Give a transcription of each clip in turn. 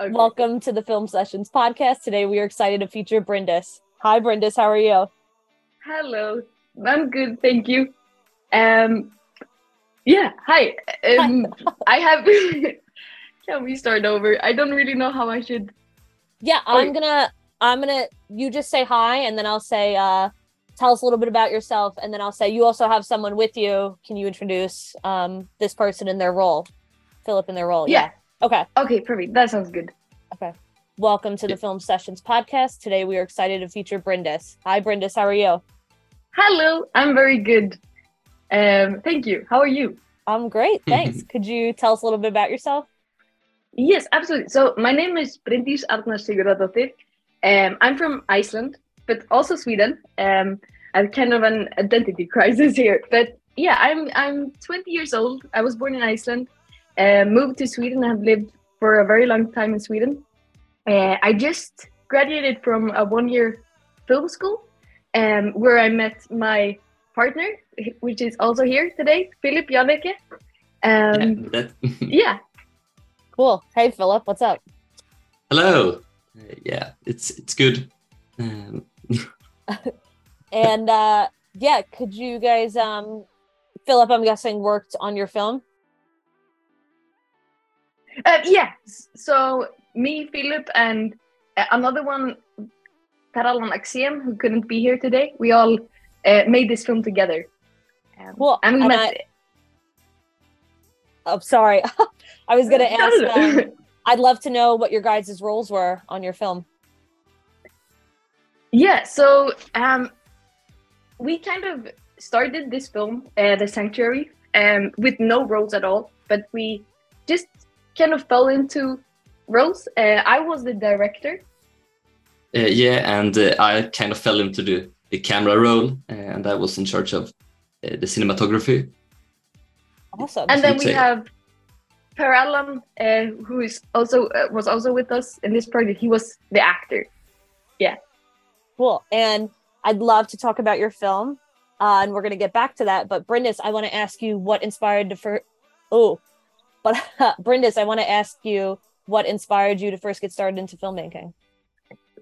Okay. Welcome to the Film Sessions podcast. Today we are excited to feature Bryndis. Hi, Bryndis. How are you? Hello. I'm good, thank you. Um, yeah. Hi. Um, I have. Can we start over? I don't really know how I should. Yeah, Oh, I'm gonna. I'm gonna. You just say hi, and then I'll say. uh Tell us a little bit about yourself, and then I'll say you also have someone with you. Can you introduce um this person in their role, Filip in their role? Yeah. Okay. Okay, perfect. That sounds good. Okay. Welcome to the Film Sessions podcast. Today we are excited to feature Bryndis. Hi, Bryndis. How are you? Hello. I'm very good. Um, thank you. How are you? I'm great. Thanks. Could you tell us a little bit about yourself? Yes, absolutely. So my name is Bryndís Arna Sigurðardóttir. Um, I'm from Iceland, but also Sweden. Um, I have kind of an identity crisis here, but yeah, I'm I'm 20 years old. I was born in Iceland, uh, moved to Sweden. I've lived for a very long time in Sweden. Uh, I just graduated from a one-year film school, um, where I met my partner, which is also here today, Filip Janeke. Um, Yeah, yeah, Cool. Hey, Filip. What's up? Hello. Uh, yeah, it's it's good. Um, And uh yeah, could you guys um Filip, I'm guessing worked on your film? Uh, yeah. So me, Filip, and uh, another one, Per-Allan Axen, who couldn't be here today. We all uh, made this film together. Um, Cool. And we And met. Oh, sorry. I was gonna ask. Um, I'd love to know what your guys' roles were on your film. yeah. So um, we kind of started this film, uh, The Sanctuary, um, with no roles at all, but we just kind of fell into roles. Uh, I was the director. uh, yeah, and uh, I kind of fell into the, the camera role, uh, and I was in charge of uh, the cinematography. Awesome. and then we say. have Per Allan, uh, who is also uh, was also with us in this project. He was the actor. Yeah. Cool. And I'd love to talk about your film. Uh, and we're gonna get back to that. But Bryndis, I want to ask you what inspired the first oh but Bryndis, I want to ask you what inspired you to first get started into filmmaking.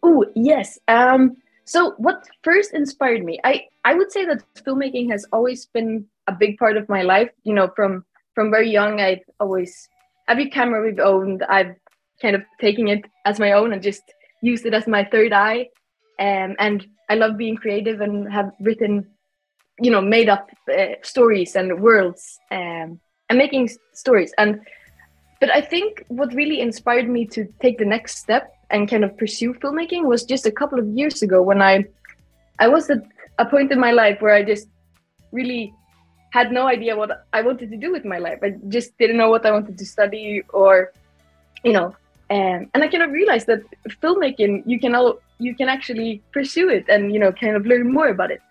Oh yes. Um. So what first inspired me? I I would say that filmmaking has always been a big part of my life. You know, from from very young, I've always every camera we've owned, I've kind of taken it as my own and just used it as my third eye. Um, and I love being creative and have written, you know, made up uh, stories and worlds um, and making stories. And but I think what really inspired me to take the next step and kind of pursue filmmaking was just a couple of years ago when I I was at a point in my life where I just really had no idea what I wanted to do with my life. I just didn't know what I wanted to study or you know um, and I kind of realized that filmmaking you can all you can actually pursue it and you know kind of learn more about it.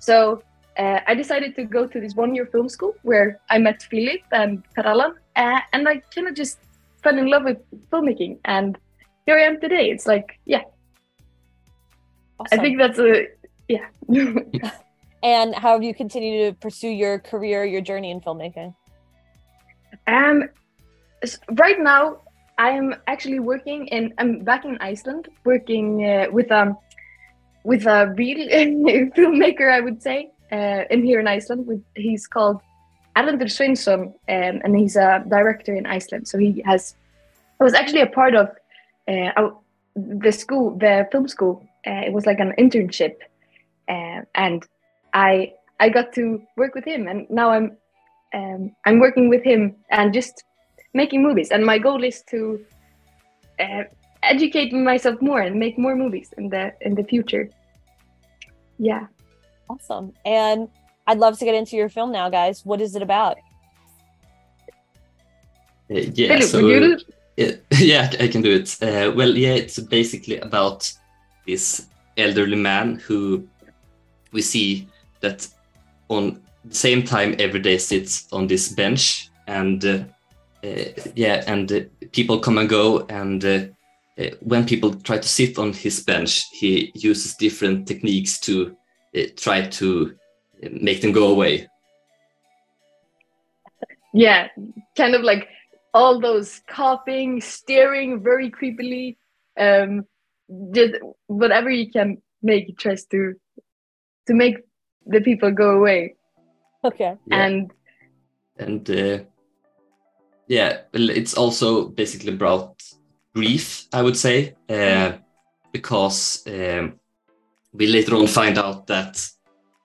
So uh, I decided to go to this one-year film school where I met Filip and Per-Allan, uh, and I kind of just fell in love with filmmaking, and here I am today. It's like, yeah, Awesome. I think that's a yeah. and how have you continued to pursue your career, your journey in filmmaking? um, right now I am actually working in. I'm back in Iceland, working uh, with um with a real filmmaker, I would say, uh, in here in Iceland. With he's called Erlendur Sveinsson, um, and he's a director in Iceland. So he has. I was actually a part of uh, the school, the film school. Uh, it was like an internship, uh, and I I got to work with him, and now I'm um, I'm working with him and just making movies. And my goal is to uh, educate myself more and make more movies in the in the future. Yeah. Awesome. And I'd love to get into your film now, guys. What is it about? Uh, yeah, Filip, so would you? yeah, yeah, I can do it. Uh, well, yeah, it's basically about this elderly man who we see that on the same time every day sits on this bench and uh, uh, yeah and uh, people come and go and uh, uh, when people try to sit on his bench he uses different techniques to try to make them go away Yeah, kind of like all those coughing, staring very creepily, um, just whatever you can make it tries to to make the people go away. Okay. Yeah. And and uh, yeah it's also basically about grief i would say uh, because um, we later on find out that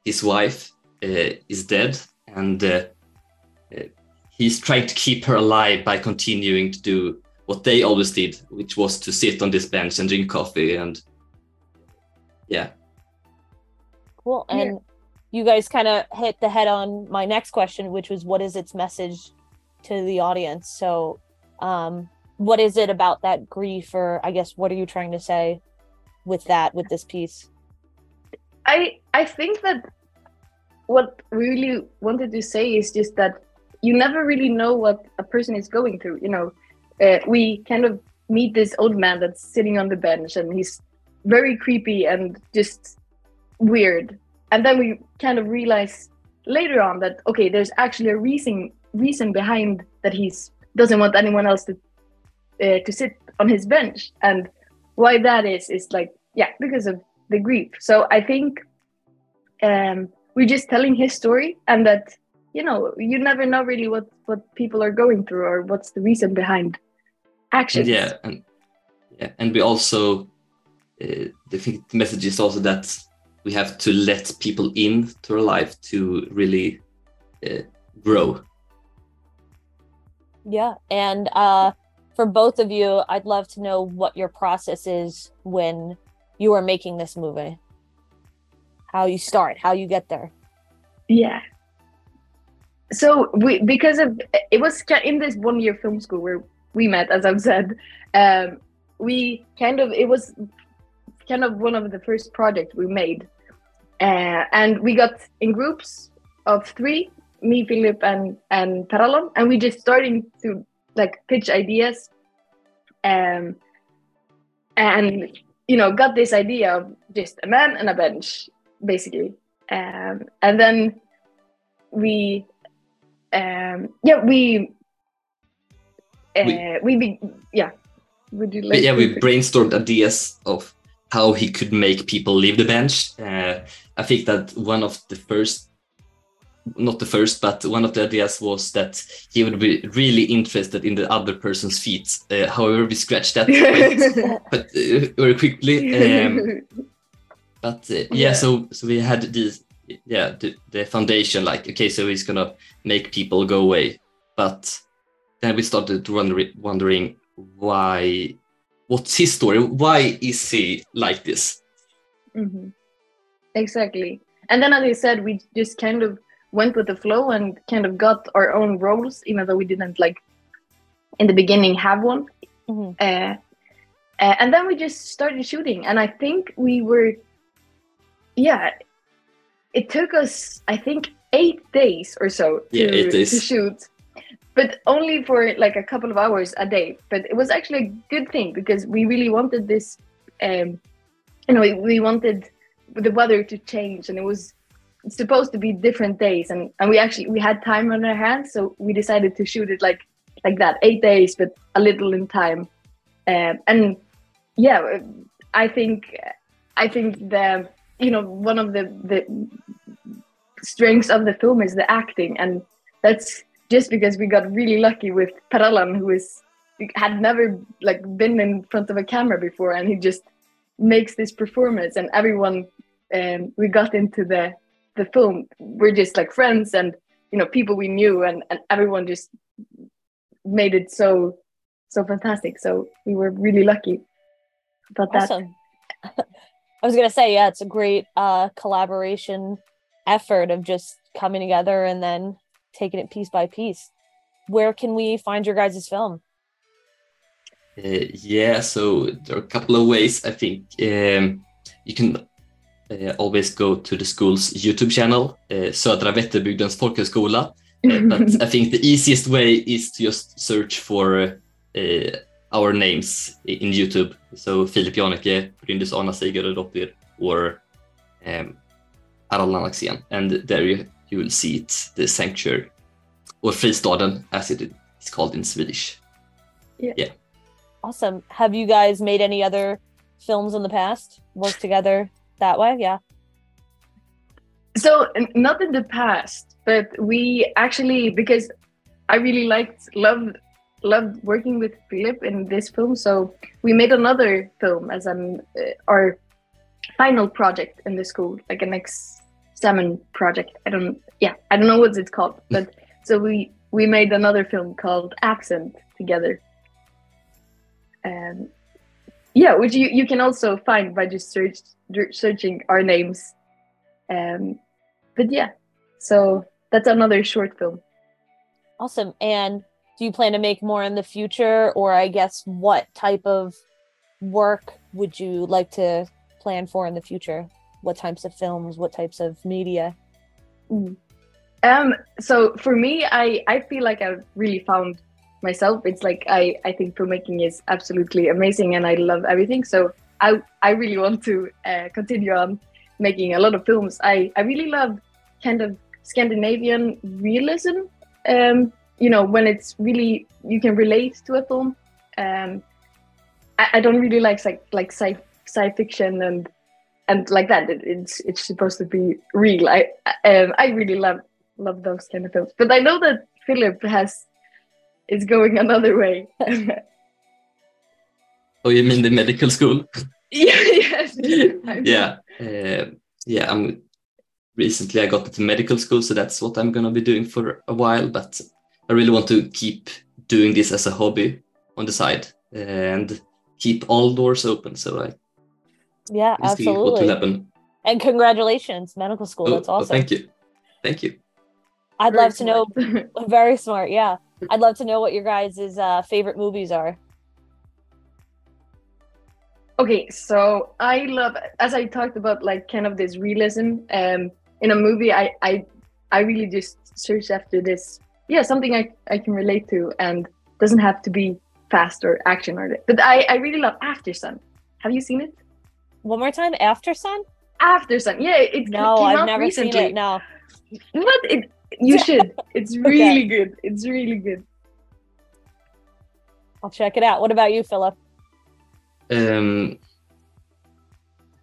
his wife uh, is dead and uh, uh, he's trying to keep her alive by continuing to do what they always did which was to sit on this bench and drink coffee and yeah Cool. Yeah. And you guys kind of hit the head on my next question, which was what is its message to the audience? So, um, what is it about that grief, or I guess, what are you trying to say with that, with this piece? I I think that what we really wanted to say is just that you never really know what a person is going through. You know, uh, we kind of meet this old man that's sitting on the bench and he's very creepy and just weird, and then we kind of realize later on that okay, there's actually a reason reason behind that he's doesn't want anyone else to uh, to sit on his bench and why that is is like yeah because of the grief so i think um we're just telling his story and that you know you never know really what what people are going through or what's the reason behind actions yeah and yeah and we also uh, the, thing, the message is also that we have to let people in to our life to really uh, grow Yeah. And uh, for both of you, I'd love to know what your process is when you are making this movie. How you start, how you get there. yeah so we because of it was in this one year film school where we met as i've said um we kind of it was kind of one of the first projects we made uh, and we got in groups of three me filip and and Per-Allan, and we just starting to like pitch ideas um and you know got this idea of just a man and a bench basically um and then we um yeah we uh, we, We- be, yeah would you like yeah, we brainstormed ideas of how he could make people leave the bench. Uh, I think that one of the first, not the first, but one of the ideas was that he would be really interested in the other person's feet. Uh, however, we scratched that quite, uh, very quickly. Um, but uh, yeah, Yeah. so so we had these, yeah, the, the foundation. Like, okay, so he's gonna make people go away, but then we started wondering, wondering why what's his story why is he like this Mhm. Exactly. And then, as I said, we just kind of went with the flow and kind of got our own roles, even though we didn't like in the beginning have one. Mhm. Uh, uh, and then we just started shooting, and I think we were, yeah, it took us, I think, eight days or so to, Yeah, eight days. to shoot, but only for like a couple of hours a day. But it was actually a good thing because we really wanted this. Um, you know, we, we wanted the weather to change, and it was supposed to be different days, and and we actually we had time on our hands, so we decided to shoot it like like that, eight days, but a little in time. Um, and yeah, I think I think the you know one of the the strengths of the film is the acting, and that's just because we got really lucky with Per-Allan, who is had never like been in front of a camera before, and he just makes this performance, and everyone um, we got into the the film we're just like friends and you know people we knew, and and everyone just made it so so fantastic. So we were really lucky about that. Awesome. I was gonna say, yeah, it's a great uh collaboration effort of just coming together and then taking it piece by piece. Where can we find your guys' film? uh, yeah so there are a couple of ways i think um, you can always go to the school's youtube channel uh, södra vätterbygdens folkhögskola Uh, but i think the easiest way is to just search for uh, our names in youtube so Filip Janeke, Bryndis Arna Sigurdardottir or um, Per-Allan Axen and there you, you will see it the sanctuary or Fristaden as it is called in Swedish Yeah. Yeah. Awesome. Have you guys made any other films in the past? Worked together that way? Yeah. So not in the past, but we actually because I really liked loved loved working with Filip in this film. So we made another film as an uh, our final project in the school, like an examen project. I don't yeah, I don't know what it's called, but so we we made another film called Accent together. And yeah, which you, you can also find by just search searching our names. Um, but yeah, so that's another short film. Awesome. And do you plan to make more in the future? Or I guess what type of work would you like to plan for in the future? What types of films? What types of media? Um, so for me, I, I feel like I've really found myself. It's like I, I think filmmaking is absolutely amazing and I love everything. So I, I really want to uh, continue on making a lot of films. I, I really love kind of Scandinavian realism. Um, you know, when it's really you can relate to a film. Um, I, I don't really like like like sci sci fiction and and like that. It, it's it's supposed to be real. I um, I really love love those kind of films. But I know that Filip has is going another way. Oh, you mean the medical school? yeah, yes. I yeah, uh, yeah. I'm recently I got into medical school, so that's what I'm gonna be doing for a while. But I really want to keep doing this as a hobby on the side and keep all doors open. So I Yeah, will see what will absolutely. happen. And congratulations, medical school. Oh, That's oh, awesome. thank you, thank you. I'd Very love to know. Very smart. Yeah. I'd love to know what your guys' uh, favorite movies are. okay, so I love as I talked about like kind of this realism. Um, in a movie, I I I really just search after this. Yeah, something I I can relate to and doesn't have to be fast or action or. But I I really love After Sun. Have you seen it? One more time, After Sun? After Sun. Yeah, it No, I've never recently. seen it. No. What? It, you should. It's really good. It's really good. I'll check it out. What about you, Filip? Um,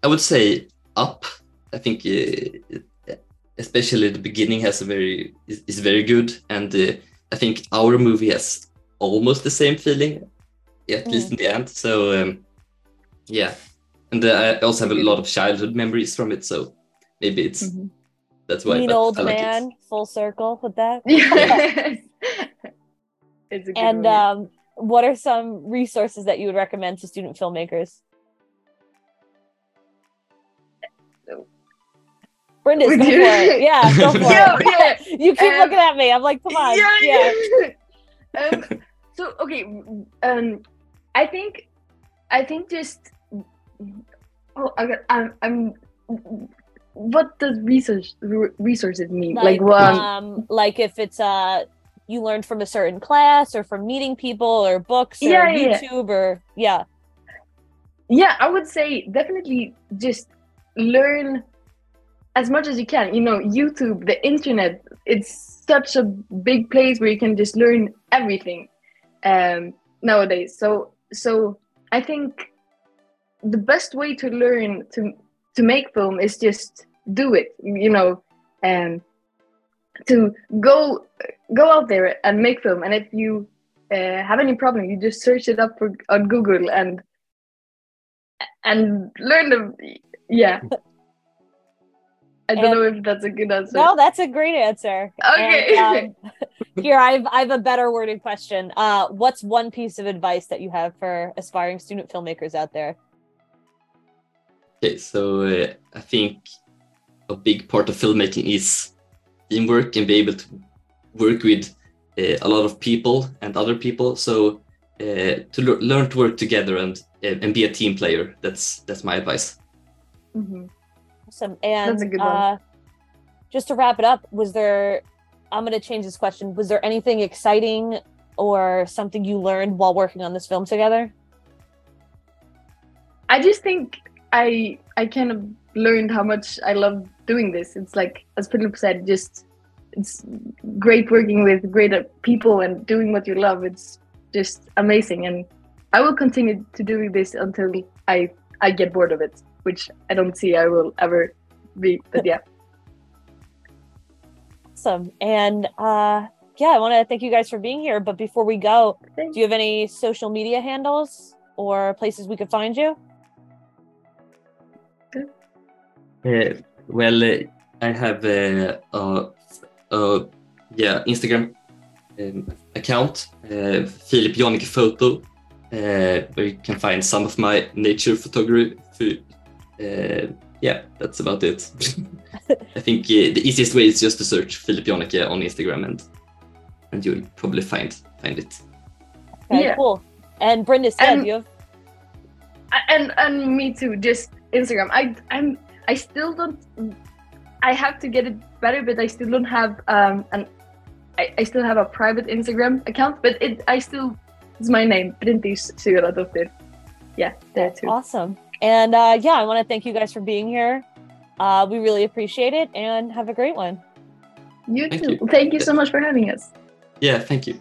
I would say up. I think uh, especially the beginning has a very is, is very good, and uh, I think our movie has almost the same feeling, at least in the end. So um, yeah, and uh, I also have a lot of childhood memories from it. So maybe it's Mhm. That's why. Mean but old I like it. man, full circle with that. Yes. it's a good And movie. um, what are some resources that you would recommend to student filmmakers? Bryndis, go Would for it. Yeah, go for Yeah, it. yeah. You keep Um, looking at me. I'm like, come on. Yeah. um, so okay, um, I think, I think just, oh, I got, I'm, I'm, what does research resources mean? Like, what? um, like if it's uh you learned from a certain class or from meeting people or books or Yeah, yeah, yeah. YouTube or yeah. yeah i would say definitely just learn as much as you can you know youtube the internet it's such a big place where you can just learn everything um nowadays so so i think the best way to learn to to make film is just do it you know and to go go out there and make film and if you uh, have any problem you just search it up for, on google and and learn them. Yeah. I don't And- know if that's a good answer. No, that's a great answer. Okay. And, um, here I've I've a better worded question. Uh what's one piece of advice that you have for aspiring student filmmakers out there? Okay, so uh, I think a big part of filmmaking is teamwork and be able to work with uh, a lot of people and other people. So uh, to lear- learn to work together and uh, and be a team player. That's that's my advice. Mhm. Awesome. And That's a good one. uh just to wrap it up, was there I'm gonna change this question. Was there anything exciting or something you learned while working on this film together? I just think I I kind of learned how much I love doing this. It's like as Filip said, just it's great working with great people and doing what you love. It's just amazing, and I will continue to do this until I I get bored of it, which I don't see I will ever be. But yeah. Awesome. And uh, yeah, I want to thank you guys for being here. But before we go, do you have any social media handles or places we could find you? Uh, well, uh, I have a, uh, uh, yeah Instagram um, account, uh, Filip Janeke Photo, uh, where you can find some of my nature photography. Uh, yeah, that's about it. I think uh, the easiest way is just to search Filip Janeke on Instagram, and and you'll probably find find it. Okay, yeah. cool. And Bryndis, yeah, you have and and me too. Just Instagram. I I'm I still don't. I have to get it better, but I still don't have um an. I, I still have a private Instagram account, but it I still it's my name, Bryndis Sigurðardóttir. Yeah, there too. Awesome. And uh, yeah, I want to thank you guys for being here. Uh, we really appreciate it and have a great one. You thank too. You. Thank you so much for having us. Yeah, thank you.